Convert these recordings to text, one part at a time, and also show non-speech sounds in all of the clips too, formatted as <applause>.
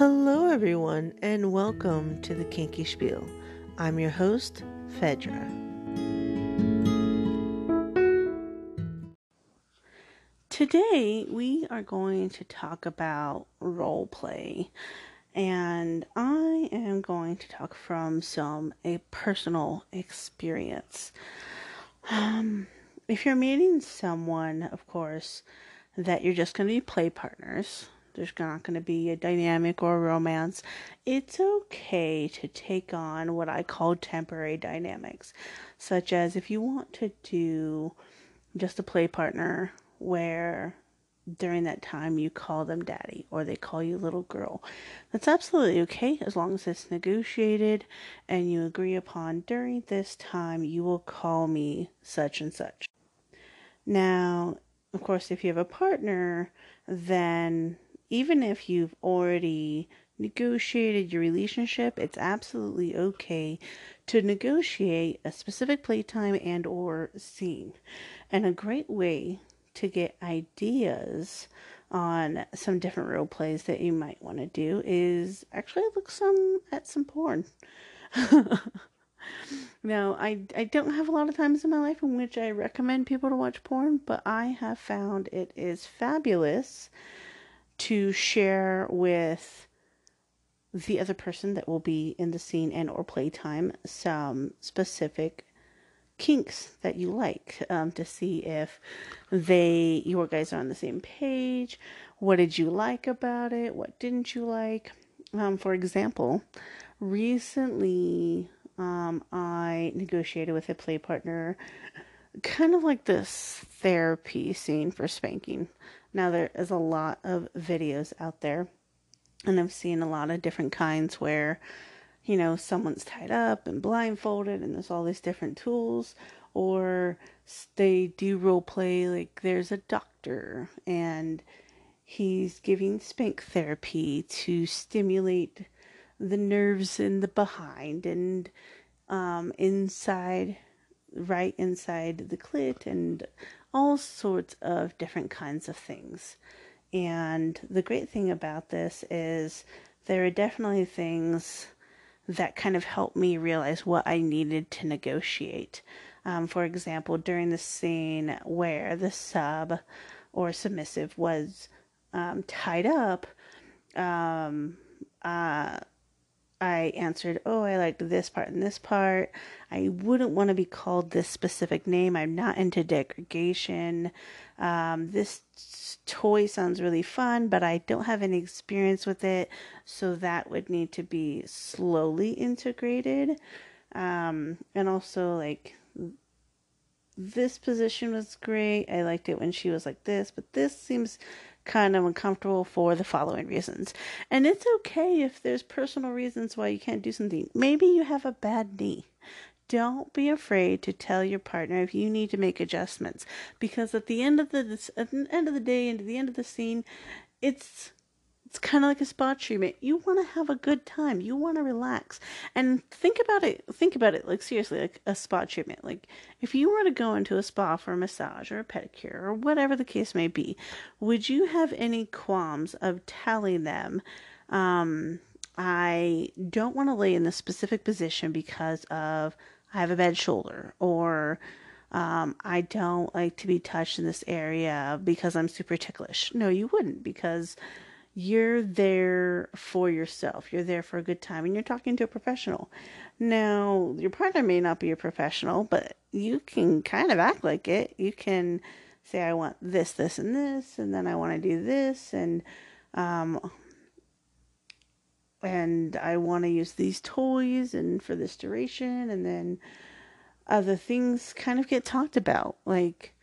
Hello, everyone, and welcome to the Kinky Spiel. I'm your host, Pheadra. Today, we are going to talk about role play, and I am going to talk from some a personal experience. Um, if you're meeting someone, of course, that you're just going to be play partners, there's not going to be a dynamic or a romance. It's okay to take on what I call temporary dynamics, such as if you want to do just a play partner where during that time you call them daddy or they call you little girl. That's absolutely okay as long as it's negotiated and you agree upon during this time you will call me such and such. Now, of course, if you have a partner, then even if you've already negotiated your relationship, it's absolutely okay to negotiate a specific playtime and or scene. And a great way to get ideas on some different role plays that you might want to do is actually look some at some porn. <laughs> now, I I don't have a lot of times in my life in which I recommend people to watch porn, but I have found it is fabulous to share with the other person that will be in the scene and or playtime some specific kinks that you like um, to see if they your guys are on the same page what did you like about it what didn't you like? Um, for example recently um, i negotiated with a play partner kind of like this therapy scene for spanking. Now, there is a lot of videos out there, and I've seen a lot of different kinds where, you know, someone's tied up and blindfolded, and there's all these different tools, or they do role play like there's a doctor and he's giving spank therapy to stimulate the nerves in the behind and um, inside, right inside the clit, and all sorts of different kinds of things. And the great thing about this is there are definitely things that kind of helped me realize what I needed to negotiate. Um, for example, during the scene where the sub or submissive was um, tied up, um, uh, I answered, Oh, I liked this part and this part. I wouldn't want to be called this specific name. I'm not into degradation. Um, this toy sounds really fun, but I don't have any experience with it. So that would need to be slowly integrated. Um, and also, like, this position was great. I liked it when she was like this, but this seems kind of uncomfortable for the following reasons. And it's okay if there's personal reasons why you can't do something. Maybe you have a bad knee. Don't be afraid to tell your partner if you need to make adjustments because at the end of the at the end of the day and at the end of the scene, it's it's kind of like a spa treatment. You want to have a good time. You want to relax. And think about it. Think about it like seriously, like a spa treatment. Like if you were to go into a spa for a massage or a pedicure or whatever the case may be, would you have any qualms of telling them, um, I don't want to lay in this specific position because of I have a bad shoulder or um, I don't like to be touched in this area because I'm super ticklish. No, you wouldn't because you're there for yourself. You're there for a good time and you're talking to a professional. Now, your partner may not be a professional, but you can kind of act like it. You can say, I want this, this, and this, and then I want to do this, and, um, and I want to use these toys and for this duration, and then other things kind of get talked about. Like,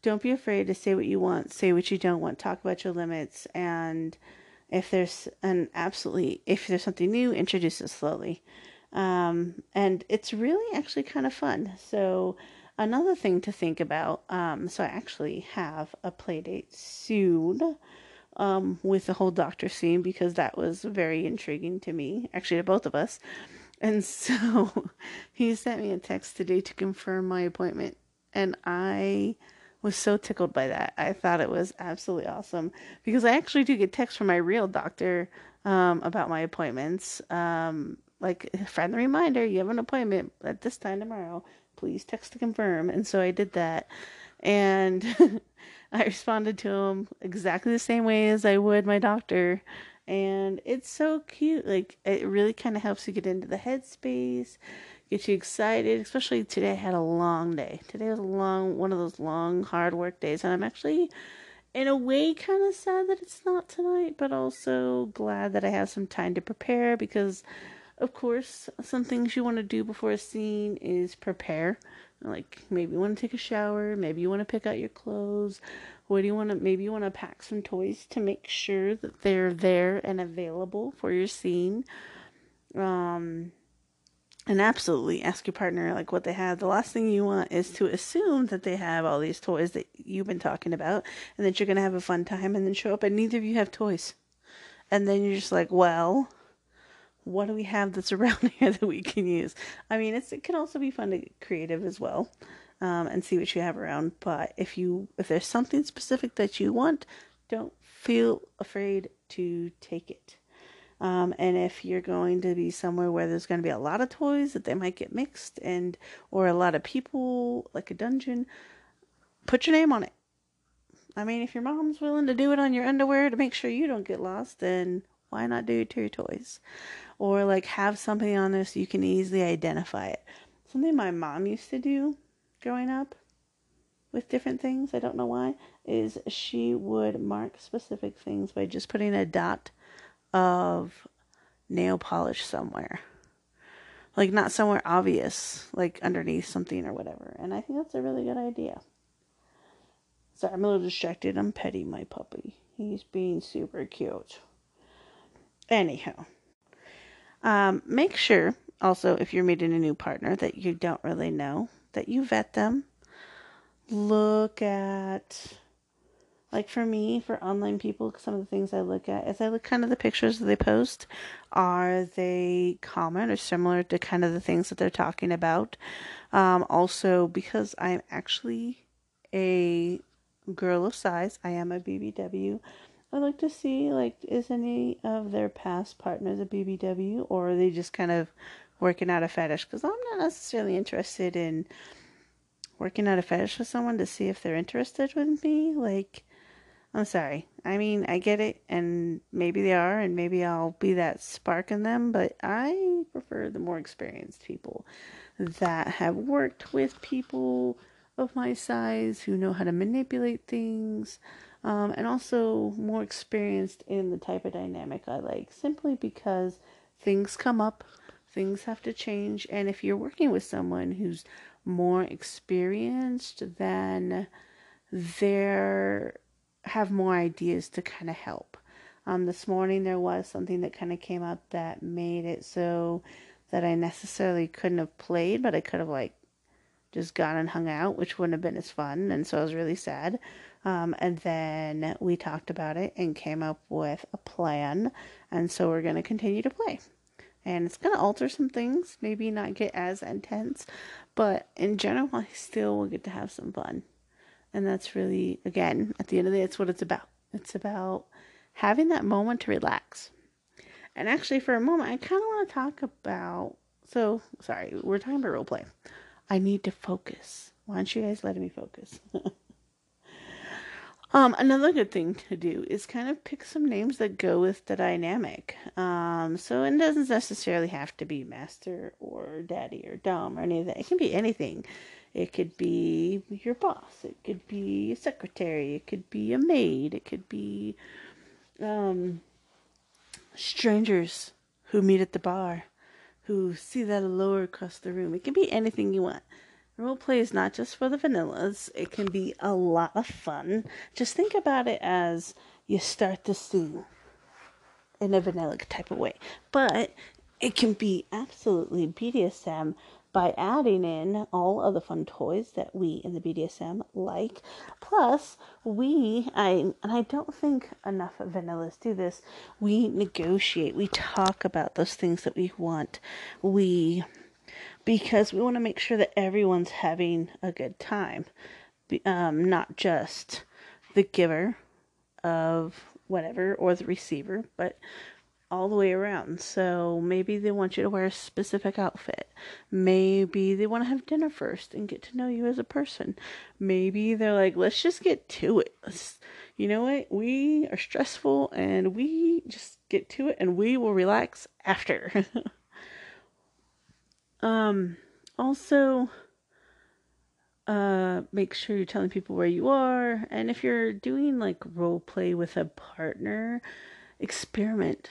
don't be afraid to say what you want, say what you don't want, talk about your limits, and if there's an absolutely, if there's something new, introduce it slowly. Um, and it's really actually kind of fun. So, another thing to think about um, so, I actually have a play date soon um, with the whole doctor scene because that was very intriguing to me, actually, to both of us. And <laughs> so, he sent me a text today to confirm my appointment. And I was so tickled by that. I thought it was absolutely awesome because I actually do get texts from my real doctor um, about my appointments. Um, like friendly reminder, you have an appointment at this time tomorrow. Please text to confirm. And so I did that, and <laughs> I responded to him exactly the same way as I would my doctor. And it's so cute. Like it really kind of helps you get into the headspace, get you excited. Especially today, I had a long day. Today was a long, one of those long, hard work days, and I'm actually in a way kind of sad that it's not tonight, but also glad that I have some time to prepare because, of course, some things you want to do before a scene is prepare. Like maybe you want to take a shower, maybe you want to pick out your clothes. What do you want to? Maybe you want to pack some toys to make sure that they're there and available for your scene. Um, and absolutely ask your partner like what they have. The last thing you want is to assume that they have all these toys that you've been talking about and that you're going to have a fun time and then show up and neither of you have toys. And then you're just like, well, what do we have that's <laughs> around here that we can use? I mean, it can also be fun to get creative as well um, and see what you have around. But if you if there's something specific that you want, don't feel afraid to take it. Um, and if you're going to be somewhere where there's going to be a lot of toys that they might get mixed and or a lot of people like a dungeon, put your name on it. I mean, if your mom's willing to do it on your underwear to make sure you don't get lost, then why not do it to your toys? Or like have something on there so you can easily identify it. Something my mom used to do growing up with different things, I don't know why, is she would mark specific things by just putting a dot of nail polish somewhere. Like, not somewhere obvious, like underneath something or whatever. And I think that's a really good idea. Sorry, I'm a little distracted. I'm petting my puppy. He's being super cute. Anyhow, um, make sure also if you're meeting a new partner that you don't really know that you vet them. Look at like for me, for online people, some of the things I look at is I look kind of the pictures that they post. Are they common or similar to kind of the things that they're talking about? Um, also, because I'm actually a girl of size, I am a BBW. I like to see like is any of their past partners a BBW or are they just kind of working out a fetish? Because I'm not necessarily interested in working out a fetish with someone to see if they're interested with me. Like I'm sorry. I mean, I get it, and maybe they are, and maybe I'll be that spark in them, but I prefer the more experienced people that have worked with people of my size who know how to manipulate things, um, and also more experienced in the type of dynamic I like, simply because things come up, things have to change, and if you're working with someone who's more experienced, then they're have more ideas to kind of help. Um, this morning there was something that kind of came up that made it so that I necessarily couldn't have played, but I could have like just gone and hung out, which wouldn't have been as fun, and so I was really sad. Um, and then we talked about it and came up with a plan, and so we're going to continue to play. And it's going to alter some things, maybe not get as intense, but in general, I still will get to have some fun. And that's really, again, at the end of the day, it's what it's about. It's about having that moment to relax. And actually, for a moment, I kind of want to talk about. So, sorry, we're talking about role play. I need to focus. Why don't you guys let me focus? <laughs> um, another good thing to do is kind of pick some names that go with the dynamic. Um, so it doesn't necessarily have to be master or daddy or dom or any of that. It can be anything. It could be your boss. It could be a secretary. It could be a maid. It could be um, strangers who meet at the bar, who see that allure across the room. It can be anything you want. Role play is not just for the vanillas. It can be a lot of fun. Just think about it as you start the scene in a vanilla type of way. But it can be absolutely BDSM by adding in all of the fun toys that we in the BDSM like. Plus, we, I, and I don't think enough vanillas do this, we negotiate, we talk about those things that we want. We, because we want to make sure that everyone's having a good time, um, not just the giver of whatever or the receiver, but all the way around. So maybe they want you to wear a specific outfit. Maybe they want to have dinner first and get to know you as a person. Maybe they're like, let's just get to it. Let's, you know what? We are stressful and we just get to it and we will relax after. <laughs> um, also, uh, make sure you're telling people where you are. And if you're doing like role play with a partner, experiment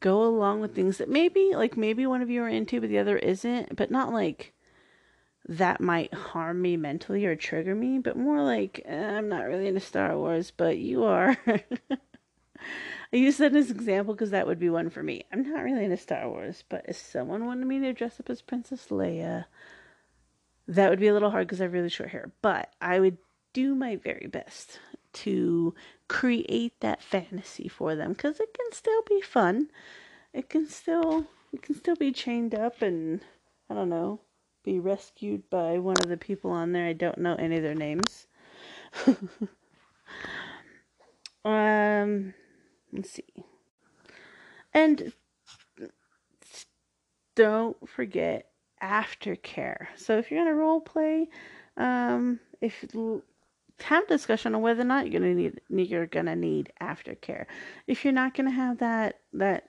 go along with things that maybe like maybe one of you are into but the other isn't but not like that might harm me mentally or trigger me but more like eh, i'm not really into star wars but you are. <laughs> I use that as an example because that would be one for me. I'm not really into star wars but if someone wanted me to dress up as princess leia that would be a little hard because i have really short hair but i would do my very best to create that fantasy for them because it can still be fun. It can still it can still be chained up and I don't know, be rescued by one of the people on there. I don't know any of their names. <laughs> um let's see. And don't forget aftercare. So if you're gonna role play, um, if have discussion on whether or not you're gonna need you're gonna need aftercare. If you're not gonna have that that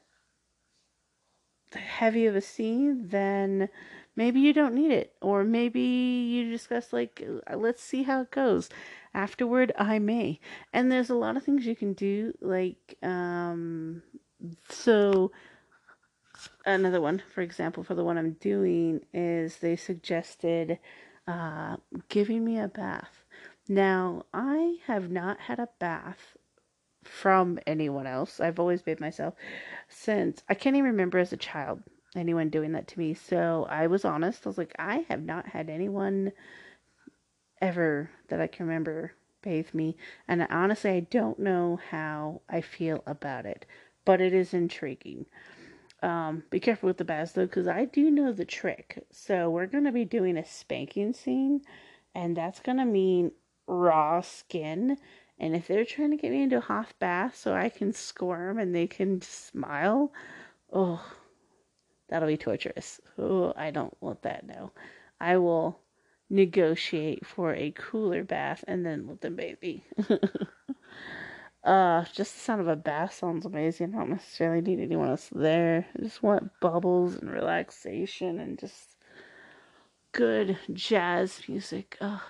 heavy of a scene, then maybe you don't need it, or maybe you discuss like uh, let's see how it goes. Afterward, I may. And there's a lot of things you can do, like um, so. Another one, for example, for the one I'm doing, is they suggested uh, giving me a bath now, I have not had a bath from anyone else. I've always bathed myself since I can't even remember as a child anyone doing that to me. So I was honest. I was like, I have not had anyone ever that I can remember bathe me. And honestly, I don't know how I feel about it, but it is intriguing. Um, be careful with the baths though, because I do know the trick. So we're going to be doing a spanking scene, and that's going to mean raw skin. And if they're trying to get me into a hot bath so I can squirm and they can smile, oh, that'll be torturous. Oh, I don't want that now. I will negotiate for a cooler bath and then let them bathe me. <laughs> uh, just the sound of a bath sounds amazing. I don't necessarily need anyone else there. I just want bubbles and relaxation and just good jazz music. Oh,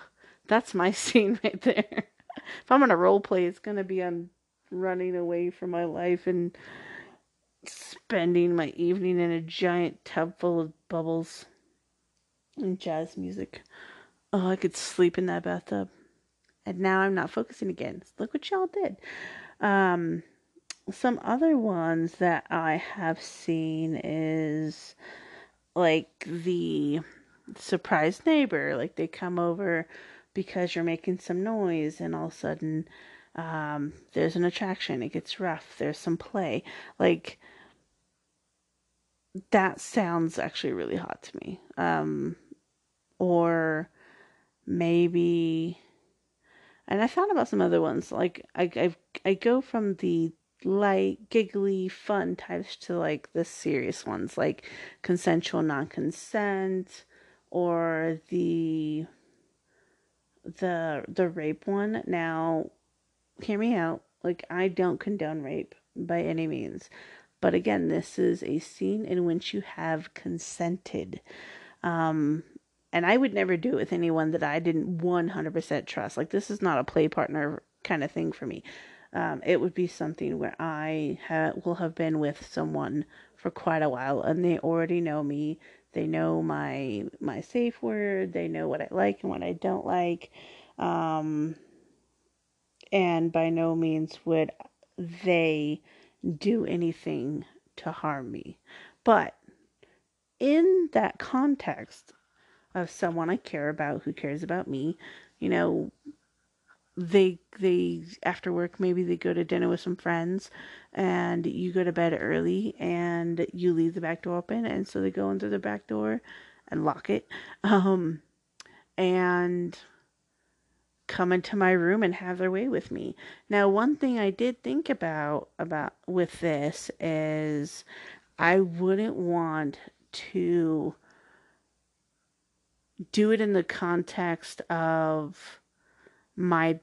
that's my <laughs> scene right there. if I'm gonna role play, it's gonna be on running away from my life and spending my evening in a giant tub full of bubbles and jazz music. Oh, I could sleep in that bathtub. And now I'm not focusing again. Look what y'all did. Um, some other ones that I have seen is like the surprise neighbor. Like they come over because you're making some noise and all of a sudden um, there's an attraction. It gets rough. There's some play. Like, that sounds actually really hot to me. Um, or maybe, and I thought about some other ones. Like, I, I, I go from the light, giggly, fun types to like the serious ones, like consensual non consent or the the the rape one. Now, hear me out. Like I don't condone rape by any means. But again, this is a scene in which you have consented. Um, and I would never do it with anyone that I didn't 100% trust. Like, this is not a play partner kind of thing for me. Um, it would be something where I ha- will have been with someone for quite a while and they already know me. They know my my safe word. They know what I like and what I don't like. Um, and by no means would they do anything to harm me. But in that context of someone I care about who cares about me, you know, they they after work maybe they go to dinner with some friends and you go to bed early and you leave the back door open and so they go into the back door and lock it um and come into my room and have their way with me. Now, one thing I did think about about with this is I wouldn't want to do it in the context of my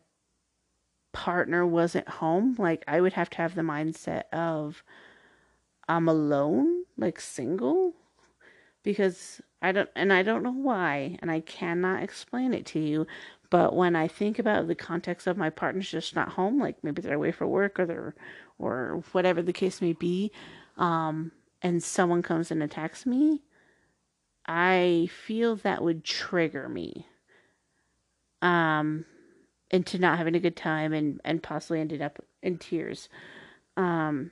partner wasn't home. Like I would have to have the mindset of I'm alone, like single because I don't and I don't know why and I cannot explain it to you, but when I think about the context of my partner's just not home, like maybe they're away for work or they're or whatever the case may be, um, and someone comes and attacks me, I feel that would trigger me. Um, into not having a good time and, and possibly ended up in tears. Um,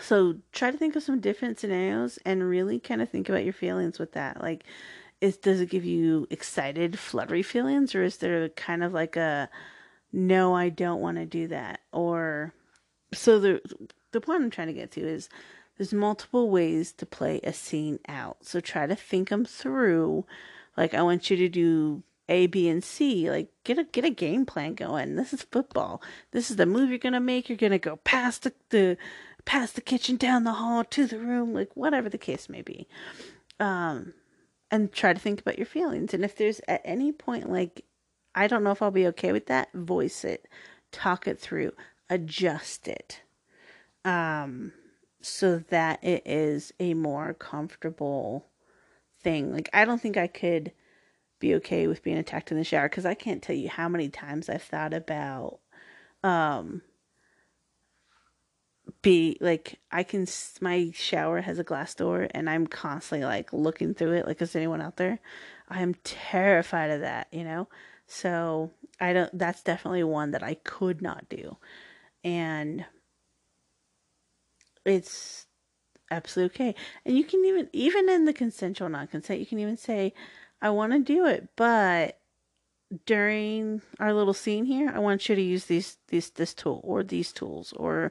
so try to think of some different scenarios and really kind of think about your feelings with that. Like, is does it give you excited, fluttery feelings, or is there kind of like a no, I don't want to do that? Or so the the point I'm trying to get to is there's multiple ways to play a scene out. So try to think them through. Like I want you to do A, B, and C. Like get a get a game plan going. This is football. This is the move you're gonna make. You're gonna go past the, the past the kitchen, down the hall, to the room, like whatever the case may be. Um, and try to think about your feelings. And if there's at any point like I don't know if I'll be okay with that, voice it, talk it through, adjust it. Um so that it is a more comfortable thing. Like I don't think I could be okay with being attacked in the shower cuz I can't tell you how many times I've thought about um be like I can my shower has a glass door and I'm constantly like looking through it like is anyone out there? I am terrified of that, you know? So, I don't that's definitely one that I could not do. And it's absolutely okay. And you can even even in the consensual non-consent, you can even say I want to do it, but during our little scene here, I want you to use these these this tool or these tools or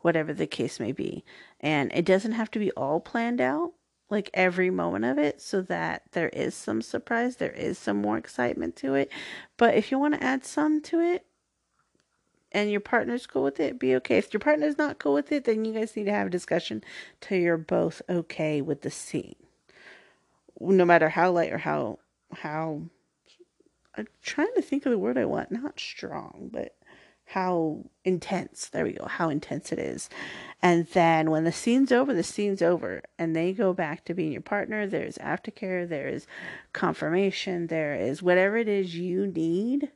whatever the case may be. And it doesn't have to be all planned out, like every moment of it, so that there is some surprise, there is some more excitement to it. But if you want to add some to it, and your partner's cool with it, be okay. If your partner's not cool with it, then you guys need to have a discussion till you're both okay with the scene. No matter how light or how how I'm trying to think of the word I want. Not strong, but how intense. There we go. How intense it is. And then when the scene's over, the scene's over. And they go back to being your partner. There's aftercare. There is confirmation. There is whatever it is you need.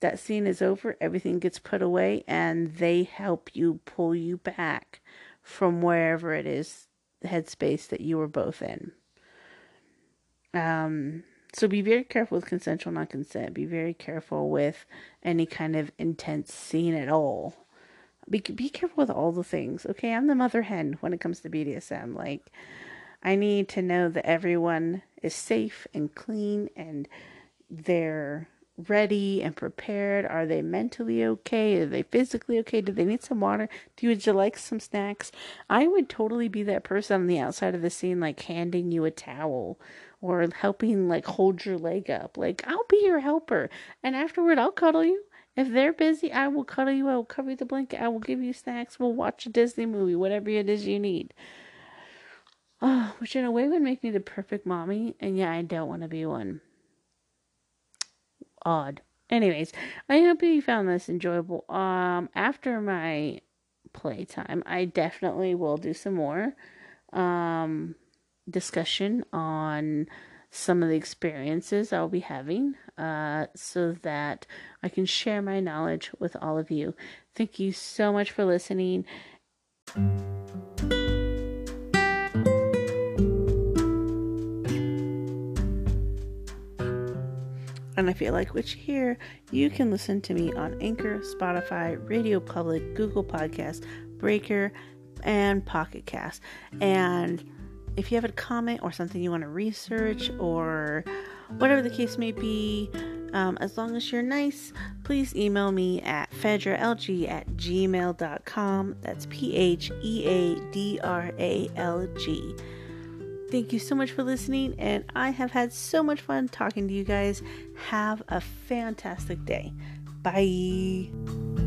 That scene is over. Everything gets put away. And they help you pull you back from wherever it is, the headspace that you were both in. Um, so be very careful with consensual non consent. Be very careful with any kind of intense scene at all. Be be careful with all the things. Okay, I'm the mother hen when it comes to BDSM. Like I need to know that everyone is safe and clean and they're ready and prepared? Are they mentally okay? Are they physically okay? Do they need some water? Do you, would you like some snacks? I would totally be that person on the outside of the scene, like handing you a towel or helping like hold your leg up. Like I'll be your helper, and afterward I'll cuddle you. If they're busy, I will cuddle you. I will cover you the blanket. I will give you snacks. We'll watch a Disney movie, whatever it is you need. Oh, <sighs> which in a way would make me the perfect mommy, and yeah, I don't want to be one. Odd. Anyways, I hope you found this enjoyable. Um, after my playtime, I definitely will do some more. Um, discussion on some of the experiences I'll be having uh, so that I can share my knowledge with all of you. Thank you so much for listening. And if you like what you hear, you can listen to me on Anchor, Spotify, Radio Public, Google Podcast, Breaker, and Pocket Cast. And if you have a comment or something you want to research or whatever the case may be, um, as long as you're nice, please email me at pheadralg at gmail.com. That's P H E A D R A L G. Thank you so much for listening, and I have had so much fun talking to you guys. Have a fantastic day. Bye.